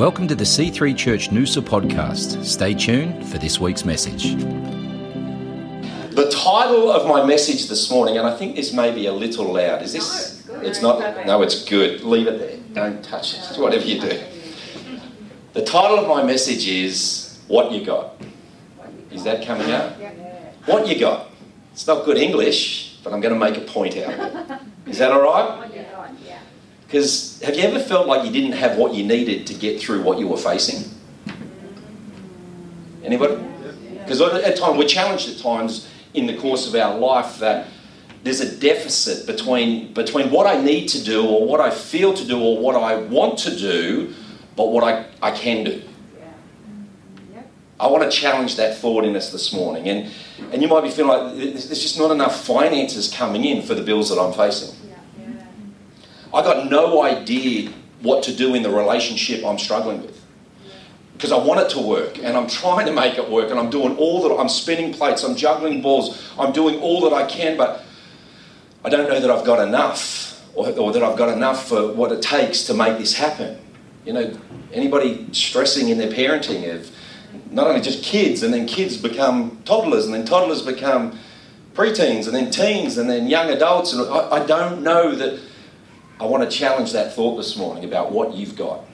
Welcome to the C3 Church Noosa podcast. Stay tuned for this week's message. The title of my message this morning, and I think this may be a little loud. Is this? No, it's not. No, it's good. Leave it there. Don't touch it. Whatever you do. The title of my message is "What You Got." Is that coming out? What you got? It's not good English, but I'm going to make a point out of it. Is that all right? Because have you ever felt like you didn't have what you needed to get through what you were facing? Anybody? Because at times we're challenged at times in the course of our life that there's a deficit between between what I need to do or what I feel to do or what I want to do, but what I, I can do. I want to challenge that thought in us this morning. And, and you might be feeling like there's just not enough finances coming in for the bills that I'm facing. I got no idea what to do in the relationship I'm struggling with. Because I want it to work and I'm trying to make it work and I'm doing all that I'm spinning plates, I'm juggling balls, I'm doing all that I can, but I don't know that I've got enough or, or that I've got enough for what it takes to make this happen. You know, anybody stressing in their parenting of not only just kids, and then kids become toddlers, and then toddlers become preteens, and then teens, and then young adults. And I, I don't know that I want to challenge that thought this morning about what you've got,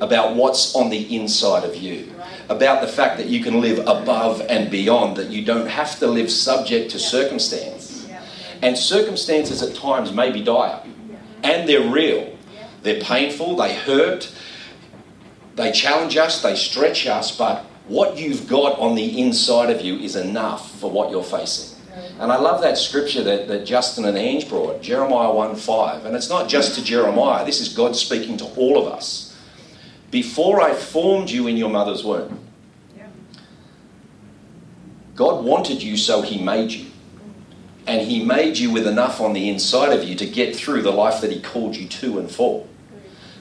about what's on the inside of you, about the fact that you can live above and beyond, that you don't have to live subject to circumstance. And circumstances at times may be dire, and they're real. They're painful, they hurt, they challenge us, they stretch us, but what you've got on the inside of you is enough for what you're facing. And I love that scripture that, that Justin and Ange brought, Jeremiah 1 5. And it's not just to Jeremiah, this is God speaking to all of us. Before I formed you in your mother's womb, God wanted you, so He made you. And He made you with enough on the inside of you to get through the life that He called you to and for.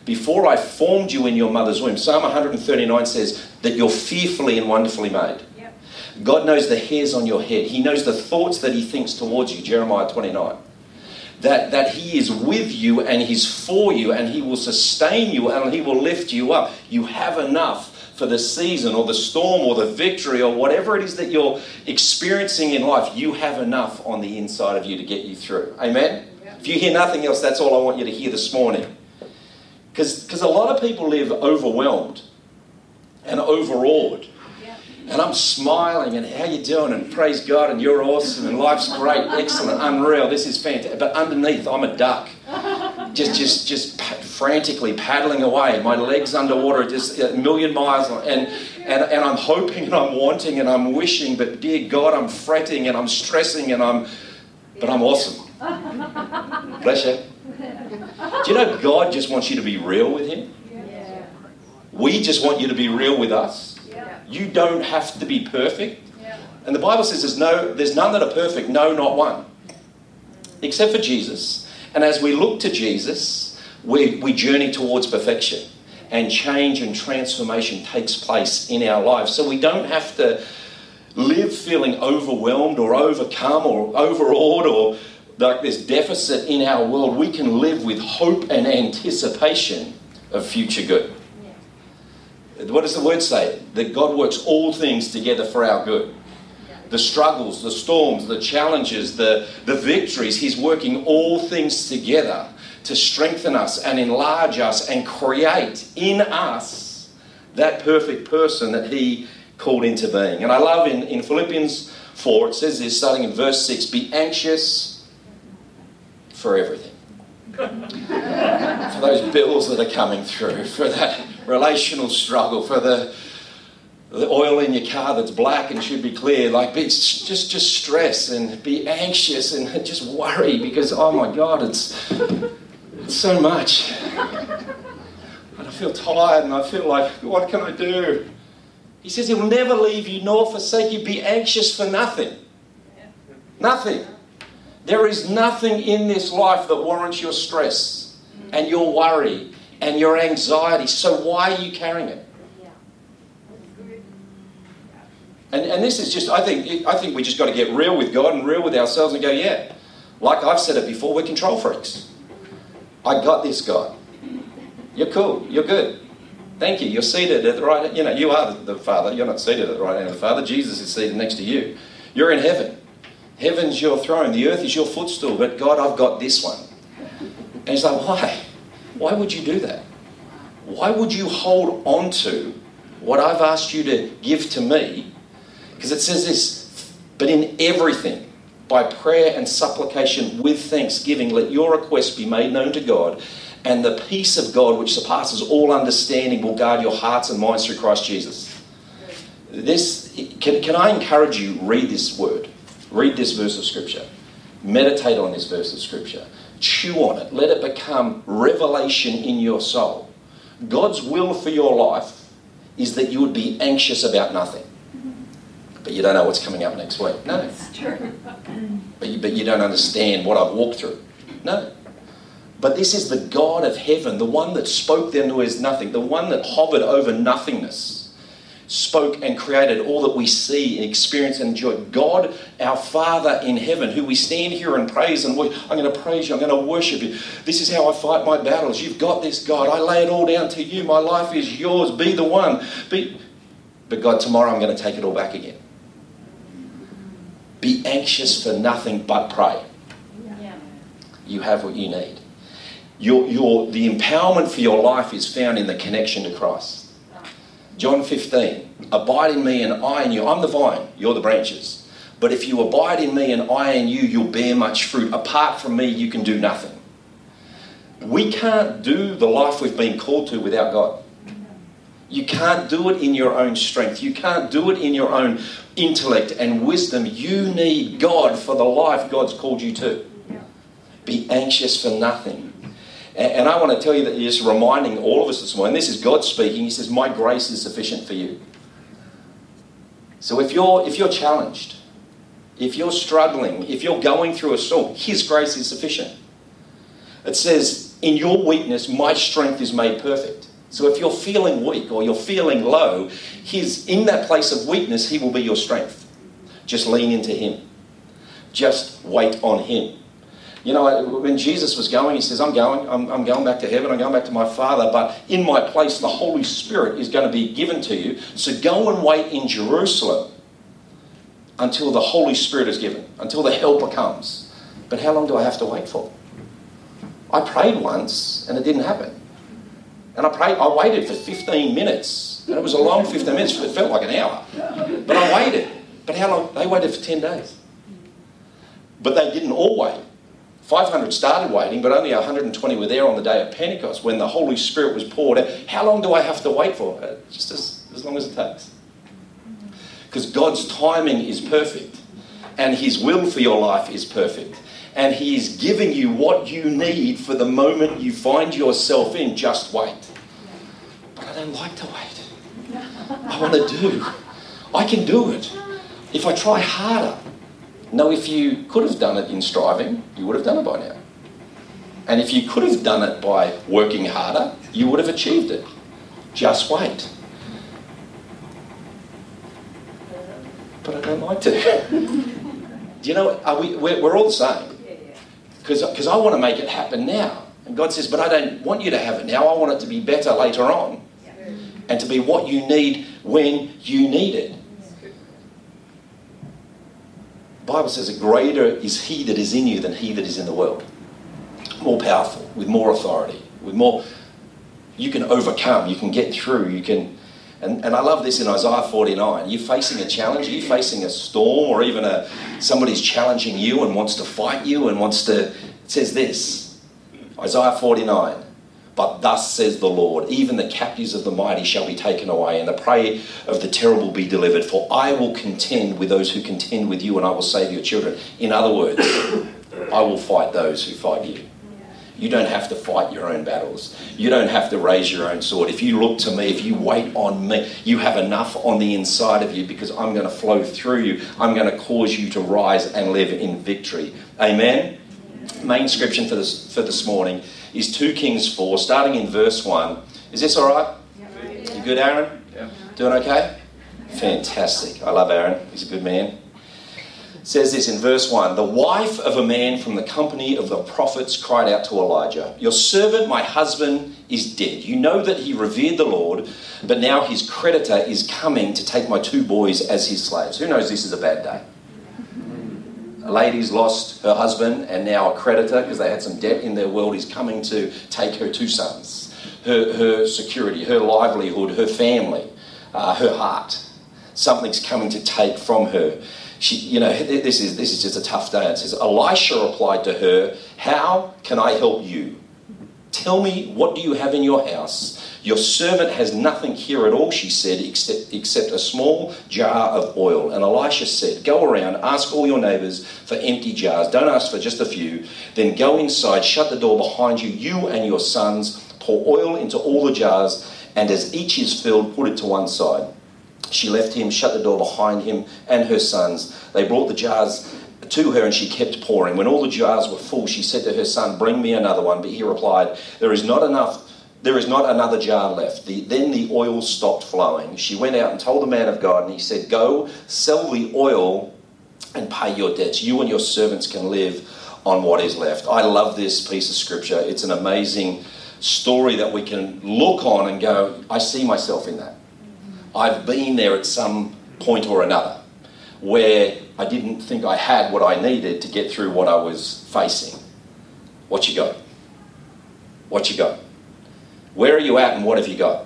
Before I formed you in your mother's womb, Psalm 139 says that you're fearfully and wonderfully made. God knows the hairs on your head. He knows the thoughts that He thinks towards you, Jeremiah 29. That, that He is with you and He's for you and He will sustain you and He will lift you up. You have enough for the season or the storm or the victory or whatever it is that you're experiencing in life. You have enough on the inside of you to get you through. Amen? If you hear nothing else, that's all I want you to hear this morning. Because a lot of people live overwhelmed and overawed and I'm smiling and how you doing and praise God and you're awesome and life's great, excellent, unreal. This is fantastic. But underneath, I'm a duck, just just just frantically paddling away. My legs underwater, just a million miles, and and and I'm hoping and I'm wanting and I'm wishing, but dear God, I'm fretting and I'm stressing and I'm, but I'm awesome. Bless you. Do you know God just wants you to be real with Him? We just want you to be real with us. You don't have to be perfect. And the Bible says there's, no, there's none that are perfect, no, not one, except for Jesus. And as we look to Jesus, we, we journey towards perfection. And change and transformation takes place in our lives. So we don't have to live feeling overwhelmed or overcome or overawed or like this deficit in our world. We can live with hope and anticipation of future good. What does the word say? That God works all things together for our good. The struggles, the storms, the challenges, the, the victories, He's working all things together to strengthen us and enlarge us and create in us that perfect person that He called into being. And I love in, in Philippians 4, it says this, starting in verse 6 be anxious for everything. for those bills that are coming through, for that relational struggle, for the, the oil in your car that's black and should be clear. Like, be, just, just stress and be anxious and just worry because, oh my God, it's, it's so much. And I feel tired and I feel like, what can I do? He says he will never leave you nor forsake you. Be anxious for nothing. Nothing. There is nothing in this life that warrants your stress and your worry and your anxiety. So why are you carrying it? And, and this is just, I think, I think we just got to get real with God and real with ourselves and go, yeah, like I've said it before, we're control freaks. I got this, God. You're cool. You're good. Thank you. You're seated at the right. You know, you are the Father. You're not seated at the right hand of the Father. Jesus is seated next to you. You're in heaven. Heaven's your throne. The earth is your footstool. But God, I've got this one. And he's like, why? Why would you do that? Why would you hold on to what I've asked you to give to me? Because it says this, but in everything, by prayer and supplication with thanksgiving, let your request be made known to God, and the peace of God, which surpasses all understanding, will guard your hearts and minds through Christ Jesus. This can, can I encourage you, read this word, read this verse of Scripture, meditate on this verse of Scripture, chew on it, let it become revelation in your soul. God's will for your life is that you would be anxious about nothing. But you don't know what's coming up next week. No. But you, but you don't understand what I've walked through. No. But this is the God of heaven, the one that spoke then to his nothing, the one that hovered over nothingness spoke and created all that we see and experience and enjoy. God, our Father in heaven, who we stand here and praise and we, I'm going to praise you, I'm going to worship you. This is how I fight my battles. You've got this, God. I lay it all down to you. My life is yours. Be the one. Be, but God, tomorrow I'm going to take it all back again. Be anxious for nothing but pray. You have what you need. Your, your, the empowerment for your life is found in the connection to Christ. John 15, abide in me and I in you. I'm the vine, you're the branches. But if you abide in me and I in you, you'll bear much fruit. Apart from me, you can do nothing. We can't do the life we've been called to without God. You can't do it in your own strength. You can't do it in your own intellect and wisdom. You need God for the life God's called you to. Be anxious for nothing. And I want to tell you that he's reminding all of us this morning, this is God speaking. He says, My grace is sufficient for you. So if you're, if you're challenged, if you're struggling, if you're going through a storm, His grace is sufficient. It says, In your weakness, my strength is made perfect. So if you're feeling weak or you're feeling low, His, in that place of weakness, He will be your strength. Just lean into Him, just wait on Him. You know, when Jesus was going, he says, I'm going, I'm, I'm, going back to heaven, I'm going back to my Father, but in my place, the Holy Spirit is going to be given to you. So go and wait in Jerusalem until the Holy Spirit is given, until the Helper comes. But how long do I have to wait for? I prayed once and it didn't happen. And I prayed, I waited for 15 minutes. And it was a long 15 minutes, it felt like an hour. But I waited. But how long? They waited for 10 days. But they didn't all wait. 500 started waiting, but only 120 were there on the day of Pentecost when the Holy Spirit was poured out. How long do I have to wait for? Uh, just as, as long as it takes. Because God's timing is perfect, and His will for your life is perfect. And He is giving you what you need for the moment you find yourself in. Just wait. But I don't like to wait. I want to do. I can do it if I try harder. No, if you could have done it in striving, you would have done it by now. And if you could have done it by working harder, you would have achieved it. Just wait. But I don't like to. Do you know, are we, we're, we're all the same. Because I want to make it happen now. And God says, but I don't want you to have it now. I want it to be better later on. And to be what you need when you need it. The Bible says, a greater is he that is in you than he that is in the world. More powerful, with more authority, with more. You can overcome, you can get through, you can. And, and I love this in Isaiah 49. You're facing a challenge, you're facing a storm, or even a, somebody's challenging you and wants to fight you and wants to. It says this Isaiah 49. But thus says the Lord, even the captives of the mighty shall be taken away, and the prey of the terrible be delivered. For I will contend with those who contend with you, and I will save your children. In other words, I will fight those who fight you. You don't have to fight your own battles. You don't have to raise your own sword. If you look to me, if you wait on me, you have enough on the inside of you because I'm going to flow through you. I'm going to cause you to rise and live in victory. Amen? Main scripture for this, for this morning is 2 Kings 4, starting in verse 1. Is this all right? You good, Aaron? Yeah. Doing okay? Fantastic. I love Aaron. He's a good man. says this in verse 1 The wife of a man from the company of the prophets cried out to Elijah, Your servant, my husband, is dead. You know that he revered the Lord, but now his creditor is coming to take my two boys as his slaves. Who knows this is a bad day? A lady's lost her husband, and now a creditor, because they had some debt in their world, is coming to take her two sons, her, her security, her livelihood, her family, uh, her heart. Something's coming to take from her. She, you know, this is, this is just a tough day. It says, Elisha replied to her, How can I help you? Tell me, what do you have in your house? Your servant has nothing here at all, she said, except, except a small jar of oil. And Elisha said, Go around, ask all your neighbours for empty jars. Don't ask for just a few. Then go inside, shut the door behind you, you and your sons. Pour oil into all the jars, and as each is filled, put it to one side. She left him, shut the door behind him and her sons. They brought the jars to her and she kept pouring. When all the jars were full, she said to her son, Bring me another one. But he replied, There is not enough. There is not another jar left. The, then the oil stopped flowing. She went out and told the man of God, and he said, Go, sell the oil and pay your debts. You and your servants can live on what is left. I love this piece of scripture. It's an amazing story that we can look on and go, I see myself in that. I've been there at some point or another where I didn't think I had what I needed to get through what I was facing. What you got? What you got? Where are you at and what have you got?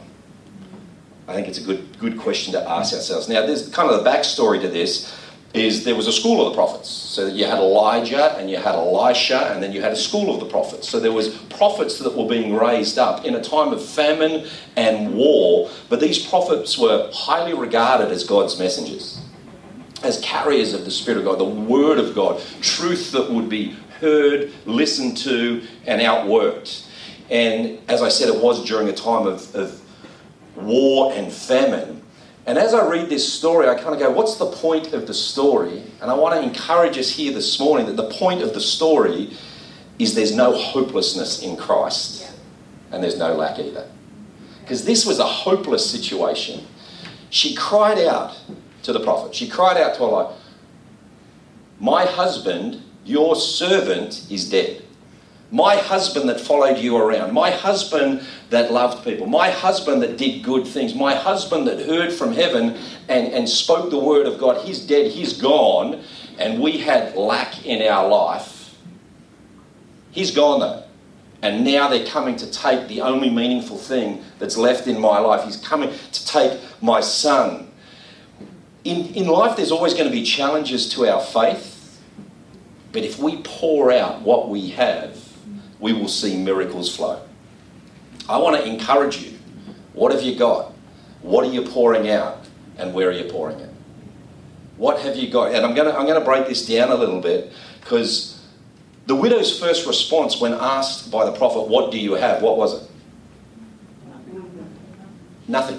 I think it's a good, good question to ask ourselves. Now, there's kind of the backstory to this is there was a school of the prophets. So you had Elijah and you had Elisha and then you had a school of the prophets. So there was prophets that were being raised up in a time of famine and war, but these prophets were highly regarded as God's messengers, as carriers of the Spirit of God, the Word of God, truth that would be heard, listened to, and outworked. And as I said, it was during a time of, of war and famine. And as I read this story, I kind of go, what's the point of the story? And I want to encourage us here this morning that the point of the story is there's no hopelessness in Christ, and there's no lack either. Because this was a hopeless situation. She cried out to the prophet, she cried out to Allah, My husband, your servant, is dead. My husband that followed you around, my husband that loved people, my husband that did good things, my husband that heard from heaven and, and spoke the word of God, he's dead, he's gone, and we had lack in our life. He's gone though. And now they're coming to take the only meaningful thing that's left in my life. He's coming to take my son. In, in life, there's always going to be challenges to our faith. But if we pour out what we have, we will see miracles flow. I want to encourage you. What have you got? What are you pouring out? And where are you pouring it? What have you got? And I'm going to, I'm going to break this down a little bit because the widow's first response when asked by the prophet, What do you have? What was it? Nothing.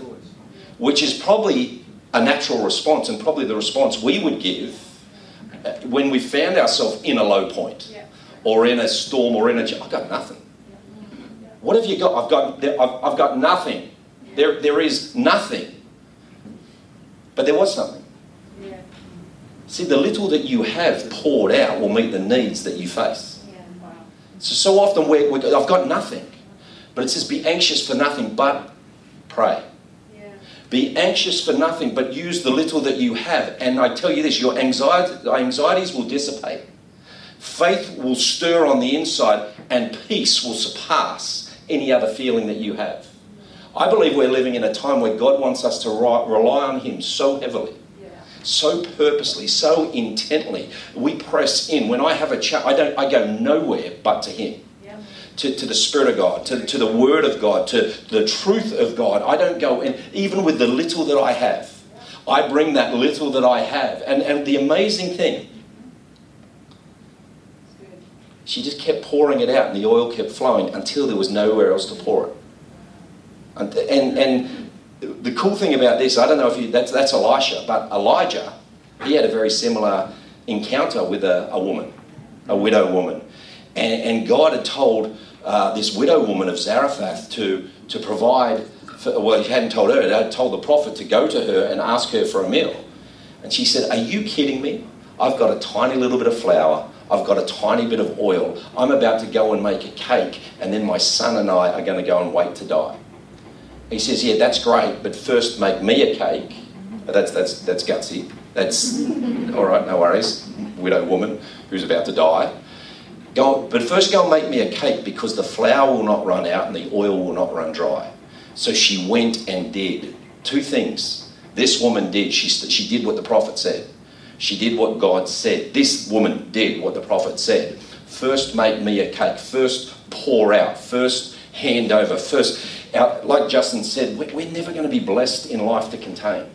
Which is probably a natural response and probably the response we would give uh, when we found ourselves in a low point. Yeah or in a storm or in a. I've got nothing. What have you got? I've got, I've, I've got nothing. There, there is nothing. But there was something. See, the little that you have poured out will meet the needs that you face. So, so often we're, we're, I've got nothing. But it says, be anxious for nothing but pray. Be anxious for nothing but use the little that you have. And I tell you this your anxiety, anxieties will dissipate. Faith will stir on the inside, and peace will surpass any other feeling that you have. I believe we're living in a time where God wants us to rely on Him so heavily, so purposely, so intently. We press in. When I have a chat, I don't. I go nowhere but to Him. To, to, the Spirit of God, to, to the Word of God, to the truth of God. I don't go in, even with the little that I have. I bring that little that I have. And, and the amazing thing she just kept pouring it out and the oil kept flowing until there was nowhere else to pour it. And, and, and the cool thing about this, I don't know if you, that's, that's Elisha, but Elijah, he had a very similar encounter with a, a woman, a widow woman. And, and God had told uh, this widow woman of Zarephath to, to provide, for, well, he hadn't told her, he had told the prophet to go to her and ask her for a meal. And she said, Are you kidding me? I've got a tiny little bit of flour. I've got a tiny bit of oil. I'm about to go and make a cake, and then my son and I are going to go and wait to die. He says, Yeah, that's great, but first make me a cake. That's, that's, that's gutsy. That's all right, no worries. Widow woman who's about to die. Go, but first go and make me a cake because the flour will not run out and the oil will not run dry. So she went and did two things. This woman did. She, she did what the prophet said. She did what God said. This woman did what the prophet said. First, make me a cake. First, pour out. First, hand over. First, like Justin said, we're never going to be blessed in life to contain.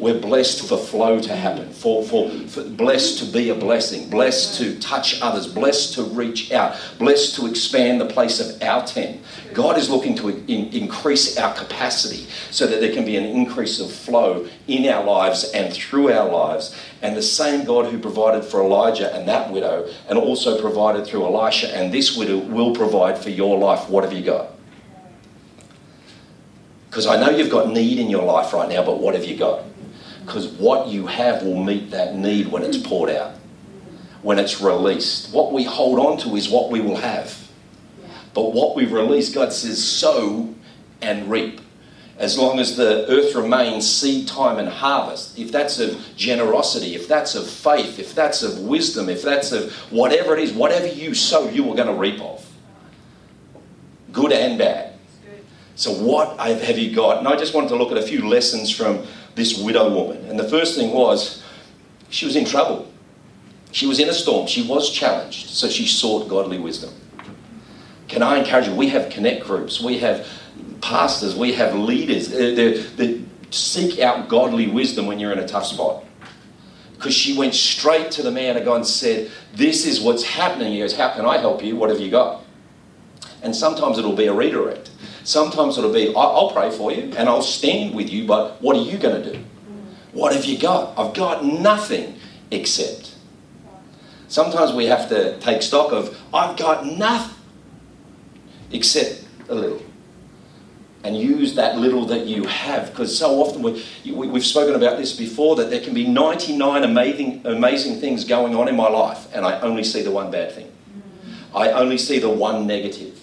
We're blessed for flow to happen, for, for, for, blessed to be a blessing, blessed to touch others, blessed to reach out, blessed to expand the place of our tent. God is looking to in, increase our capacity so that there can be an increase of flow in our lives and through our lives. And the same God who provided for Elijah and that widow, and also provided through Elisha and this widow, will provide for your life. What have you got? Because I know you've got need in your life right now, but what have you got? because what you have will meet that need when it's poured out, when it's released. What we hold on to is what we will have. But what we release, God says, sow and reap. As long as the earth remains seed time and harvest, if that's of generosity, if that's of faith, if that's of wisdom, if that's of whatever it is, whatever you sow, you are going to reap of. Good and bad. So, what have you got? And I just wanted to look at a few lessons from this widow woman. And the first thing was she was in trouble. She was in a storm. She was challenged. So she sought godly wisdom. Can I encourage you? We have connect groups, we have pastors, we have leaders uh, that seek out godly wisdom when you're in a tough spot. Because she went straight to the man of God and said, This is what's happening. He goes, How can I help you? What have you got? And sometimes it'll be a redirect. Sometimes it'll be, I'll pray for you and I'll stand with you, but what are you going to do? What have you got? I've got nothing except. Sometimes we have to take stock of, I've got nothing except a little. And use that little that you have. Because so often we, we've spoken about this before that there can be 99 amazing, amazing things going on in my life, and I only see the one bad thing. I only see the one negative.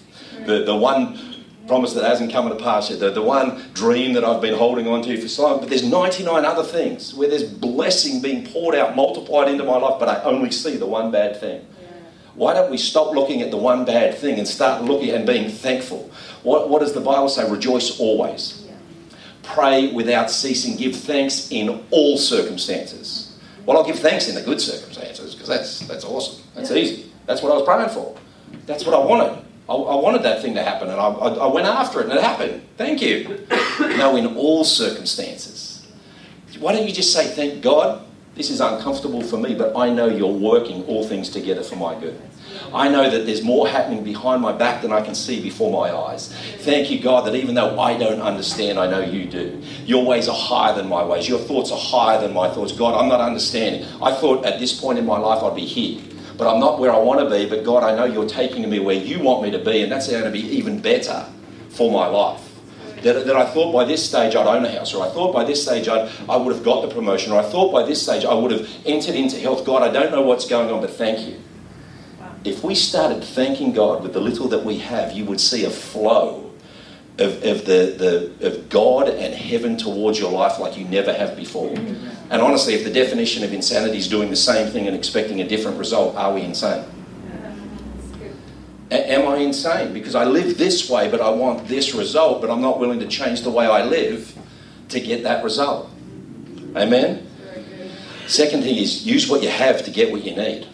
The, the one promise that hasn't come to pass yet, the, the one dream that I've been holding on to for so long. But there's 99 other things where there's blessing being poured out, multiplied into my life, but I only see the one bad thing. Why don't we stop looking at the one bad thing and start looking and being thankful? What, what does the Bible say? Rejoice always. Yeah. Pray without ceasing. Give thanks in all circumstances. Well, I'll give thanks in the good circumstances because that's, that's awesome. That's yeah. easy. That's what I was praying for. That's what I wanted. I, I, wanted that thing to happen and I, I, I went after it and it happened. Thank you. no, in all circumstances. Why don't you just say, Thank God, this is uncomfortable for me, but I know you're working all things together for my good. I know that there's more happening behind my back than I can see before my eyes. Thank you, God, that even though I don't understand, I know you do. Your ways are higher than my ways. Your thoughts are higher than my thoughts. God, I'm not understanding. I thought at this point in my life I'd be here but I'm not where I want to be. But God, I know you're taking me where you want me to be, and that's going to be even better for my life. That, that I thought by this stage I'd own a house, or I thought by this stage I'd, I would have got the promotion, or I thought by this stage I would have entered into health. God, I don't know what's going on, but thank you. If we started thanking God with the little that we have, you would see a flow of, of, the, the, of God and heaven towards your life like you never have before. Mm-hmm. And honestly, if the definition of insanity is doing the same thing and expecting a different result, are we insane? A- am I insane? Because I live this way, but I want this result, but I'm not willing to change the way I live to get that result. Amen? Second thing is use what you have to get what you need.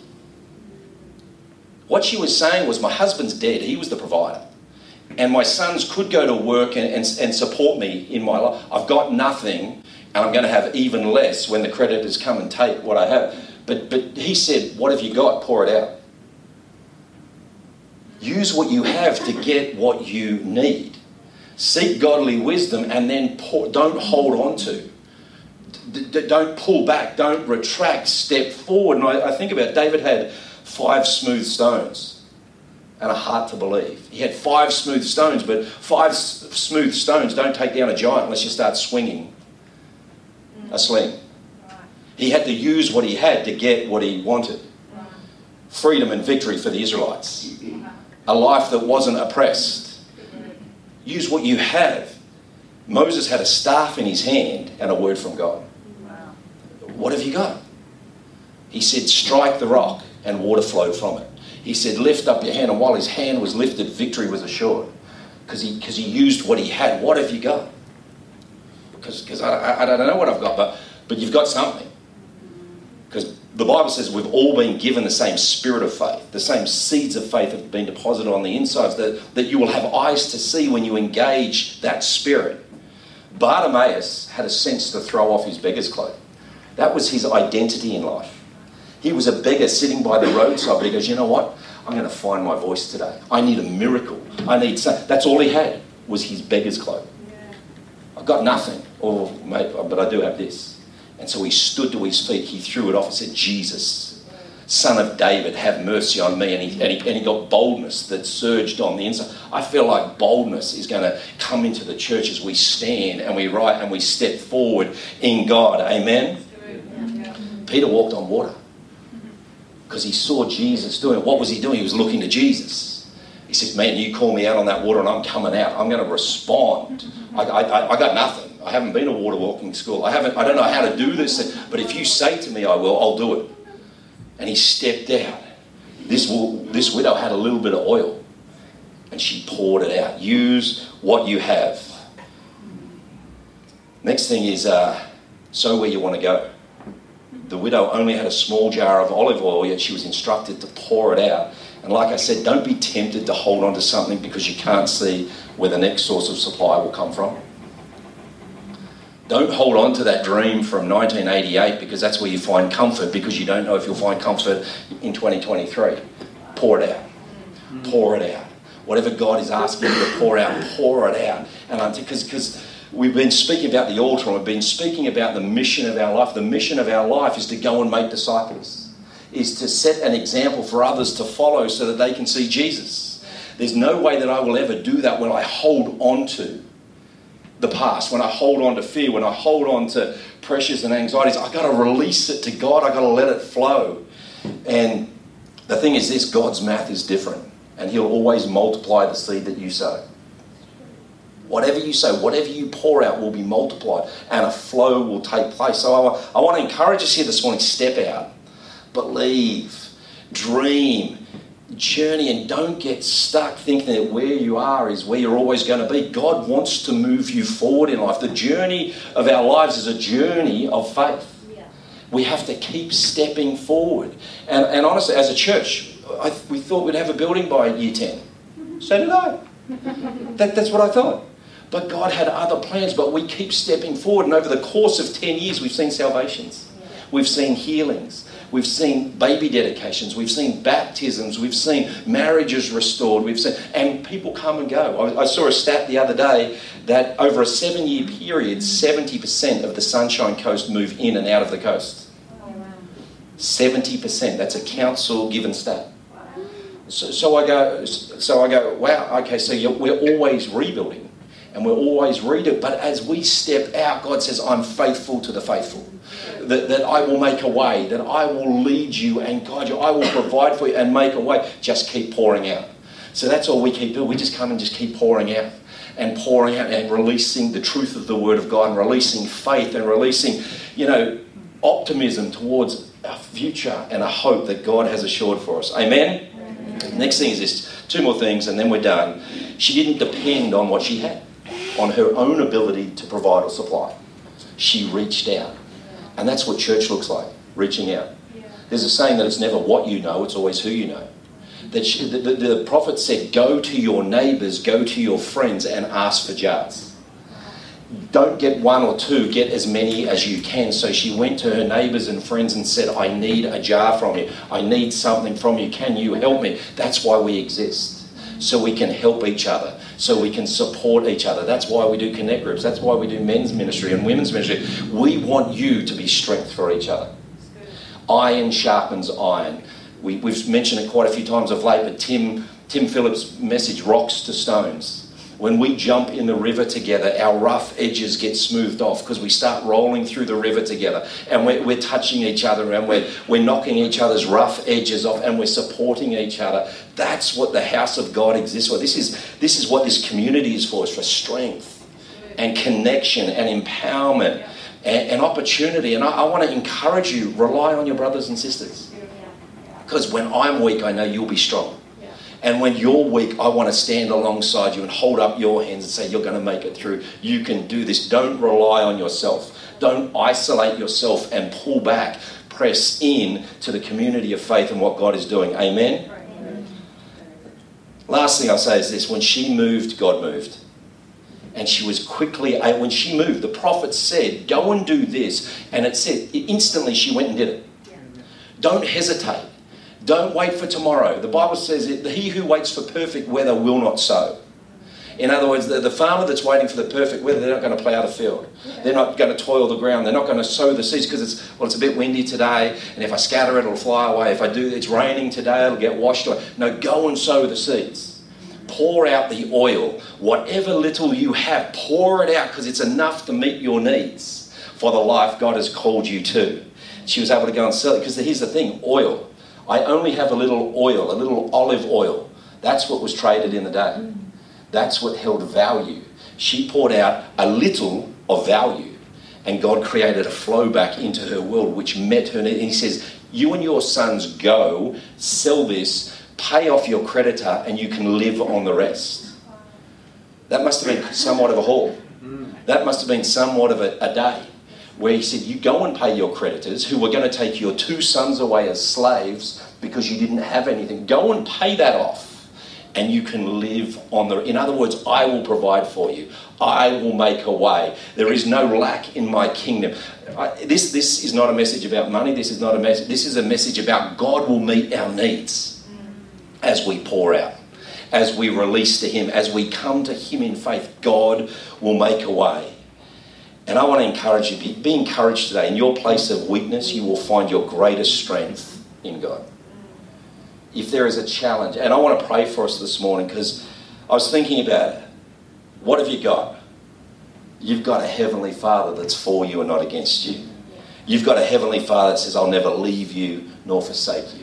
What she was saying was, My husband's dead, he was the provider and my sons could go to work and, and, and, support me in my life. I've got nothing, and I'm going to have even less when the creditors come and take what I have. But, but he said, What have you got? Pour it out. Use what you have to get what you need. Seek godly wisdom and then pour, don't hold on to. D- d- don't pull back, don't retract, step forward. And I, I think about David had five smooth stones and a heart to believe. He had five smooth stones, but five s- smooth stones don't take down a giant unless you start swinging a sling. He had to use what he had to get what he wanted. Freedom and victory for the Israelites. A life that wasn't oppressed. Use what you have. Moses had a staff in his hand and a word from God. What have you got? He said, Strike the rock, and water flowed from it. He said, Lift up your hand, and while his hand was lifted, victory was assured. Because he, cause he used what he had. What have you got? Because I, I, I don't know what I've got, but, but you've got something. Because the Bible says we've all been given the same spirit of faith. The same seeds of faith have been deposited on the insides that, that you will have eyes to see when you engage that spirit. Bartimaeus had a sense to throw off his beggar's cloak. That was his identity in life. He was a beggar sitting by the roadside, but he goes, you know what? I'm going to find my voice today. I need a miracle. I need some. That's all he had was his beggar's cloak. I've got nothing, or mate, but I do have this. And so he stood to his feet. He threw it off and said, Jesus, Son of David, have mercy on me. And he, and he, and he got boldness that surged on the inside. I feel like boldness is going to come into the church as we stand and we write and we step forward in God. Amen. Peter walked on water because he saw Jesus doing it. What was he doing? He was looking to Jesus. He said, Man, you call me out on that water and I'm coming out. I'm going to respond. I, I, I got nothing. I haven't been to water walking school. I haven't. I don't know how to do this. But if you say to me, I will, I'll do it. And he stepped out. This, this widow had a little bit of oil and she poured it out. Use what you have. Next thing is uh, sow where you want to go. The widow only had a small jar of olive oil, yet she was instructed to pour it out. And like I said, don't be tempted to hold on to something because you can't see where the next source of supply will come from. Don't hold on to that dream from 1988 because that's where you find comfort because you don't know if you'll find comfort in 2023. Pour it out. Pour it out. Whatever God is asking you to pour out, pour it out. And because We've been speaking about the altar and we've been speaking about the mission of our life. The mission of our life is to go and make disciples, is to set an example for others to follow so that they can see Jesus. There's no way that I will ever do that when I hold on to the past, when I hold on to fear, when I hold on to pressures and anxieties. I've got to release it to God, I've got to let it flow. And the thing is this God's math is different, and He'll always multiply the seed that you sow. Whatever you sow, whatever you pour out will be multiplied and a flow will take place. So I, I want to encourage us here this morning step out, believe, dream, journey, and don't get stuck thinking that where you are is where you're always going to be. God wants to move you forward in life. The journey of our lives is a journey of faith. We have to keep stepping forward. And, and honestly, as a church, I, we thought we'd have a building by year 10. So did I. That, that's what I thought. But God had other plans, but we keep stepping forward. And over the course of 10 years, we've seen salvations, we've seen healings, we've seen baby dedications, we've seen baptisms, we've seen marriages restored, we've seen, and people come and go. I, I saw a stat the other day that over a seven year period, 70% of the Sunshine Coast move in and out of the coast. 70%. That's a council given stat. So, so I go, so I go, wow, okay, so we're always rebuilding and we're always read it. But as we step out, God says, I'm faithful to the faithful. That, that I will make a way, that I will lead you and guide you, I will provide for you and make a way. Just keep pouring out. So that's all we keep doing. We just come and just keep pouring out and pouring out and releasing the truth of the Word of God and releasing faith and releasing, you know, optimism towards a future and a hope that God has assured for us. Amen? Amen. Next thing is this two more things and then we're done. She didn't depend on what she had on her own ability to provide or supply. She reached out. And that's what church looks like reaching out. There's a saying that it's never what you know, it's always who you know. That she, the, the, the prophet said, Go to your neighbours, go to your friends, and ask for jars. Don't get one or two, get as many as you can. So she went to her neighbours and friends and said, I need a jar from you. I need something from you. Can you help me? That's why we exist so we can help each other, so we can support each other. That's why we do connect groups. That's why we do men's ministry and women's ministry. We want you to be strength for each other. Iron sharpens iron. We, we've mentioned it quite a few times of late, but Tim, Tim Phillips' message, Rocks to Stones. When we jump in the river together, our rough edges get smoothed off because we start rolling through the river together and we're, we're touching each other and we're, we're knocking each other's rough edges off and we're supporting each other. That's what the house of God exists for. This is, this is what this community is for, it's for strength and connection and empowerment and, and opportunity. And I, I want to encourage you rely on your brothers and sisters. Because when I'm weak, I know you'll be strong. And when you're weak, I want to stand alongside you and hold up your hands and say, You're going to make it through. You can do this. Don't rely on yourself. Don't isolate yourself and pull back. Press in to the community of faith and what God is doing. Amen? Amen. Last thing I'll say is this when she moved, God moved. And she was quickly, when she moved, the prophet said, Go and do this. And it said, instantly she went and did it. Don't hesitate. Don't wait for tomorrow. The Bible says that he who waits for perfect weather will not sow. In other words, the, the farmer that's waiting for the perfect weather, they're not going to plough the field. They're not going to toil the ground. They're not going to sow the seeds because it's, well, it's a bit windy today, and if I scatter it, it'll fly away. If I do, it's raining today, it'll get washed away. No, go and sow the seeds. Pour out the oil. Whatever little you have, pour it out because it's enough to meet your needs for the life God has called you to. She was able to go and sell it because here's the thing oil I only have a little oil, a little olive oil. That's what was traded in the day. Mm. That's what held value. She poured out a little of value, and God created a flow back into her world, which met her need. And He says, You and your sons go, sell this, pay off your creditor, and you can live on the rest. That must have been somewhat of a haul. Mm. That must have been somewhat of a, a day where he said, You go and pay your creditors who were going to take your two sons away as slaves because you didn't have anything. Go and pay that off. And you can live on the. In other words, I will provide for you. I will make a way. There is no lack in my kingdom. I, this, this is not a message about money. This is not a message. This is a message about God will meet our needs as we pour out, as we release to Him, as we come to Him in faith. God will make a way. And I want to encourage you be, encouraged today. In your place of weakness, you will find your greatest strength in God. If there is a challenge, and I want to pray for us this morning because I was thinking about it. What have you got? You've got a heavenly Father that's for you and not against you. You've got a heavenly Father that says, I'll never leave you nor forsake you.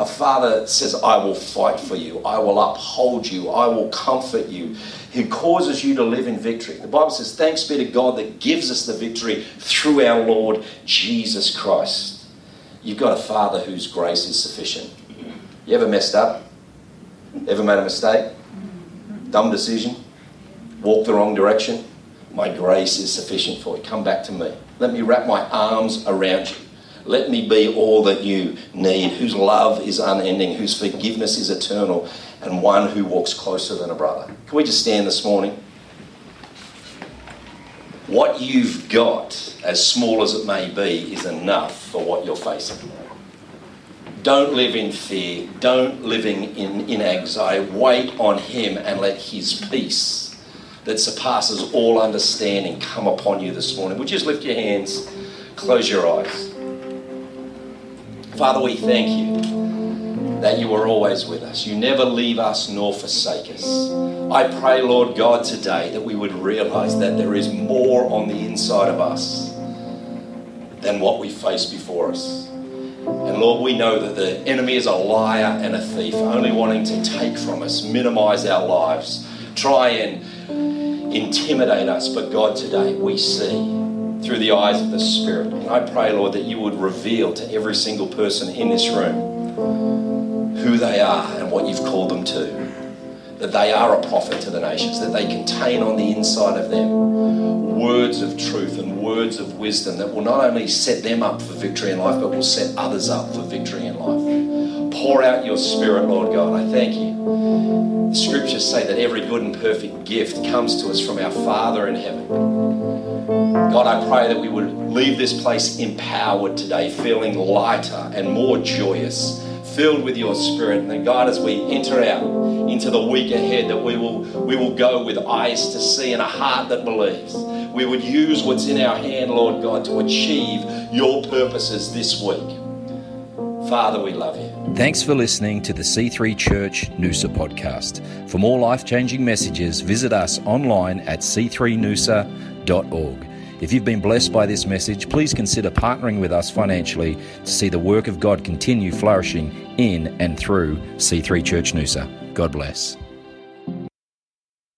A Father says, I will fight for you, I will uphold you, I will comfort you He causes you to live in victory. The Bible says, Thanks be to God that gives us the victory through our Lord Jesus Christ. You've got a Father whose grace is sufficient. You ever messed up? Ever made a mistake? Dumb decision? Walked the wrong direction? My grace is sufficient for you. Come back to me. Let me wrap my arms around you. Let me be all that you need, whose love is unending, whose forgiveness is eternal, and one who walks closer than a brother. Can we just stand this morning? What you've got, as small as it may be, is enough for what you're facing. Don't live in fear. Don't living in, in anxiety. Wait on Him and let His peace that surpasses all understanding come upon you this morning. Would you just lift your hands, close your eyes? Father, we thank you that you are always with us. You never leave us nor forsake us. I pray, Lord God, today that we would realize that there is more on the inside of us than what we face before us. And Lord, we know that the enemy is a liar and a thief, only wanting to take from us, minimize our lives, try and intimidate us. But God, today we see through the eyes of the Spirit. And I pray, Lord, that you would reveal to every single person in this room who they are and what you've called them to. That they are a prophet to the nations, that they contain on the inside of them words of truth and words of wisdom that will not only set them up for victory in life, but will set others up for victory in life. Pour out your spirit, Lord God. I thank you. The scriptures say that every good and perfect gift comes to us from our Father in heaven. God, I pray that we would leave this place empowered today, feeling lighter and more joyous filled with your spirit. And then, God, as we enter out into the week ahead, that we will, we will go with eyes to see and a heart that believes. We would use what's in our hand, Lord God, to achieve your purposes this week. Father, we love you. Thanks for listening to the C3 Church Noosa podcast. For more life changing messages, visit us online at c3noosa.org. If you've been blessed by this message, please consider partnering with us financially to see the work of God continue flourishing in and through C3 Church Noosa. God bless.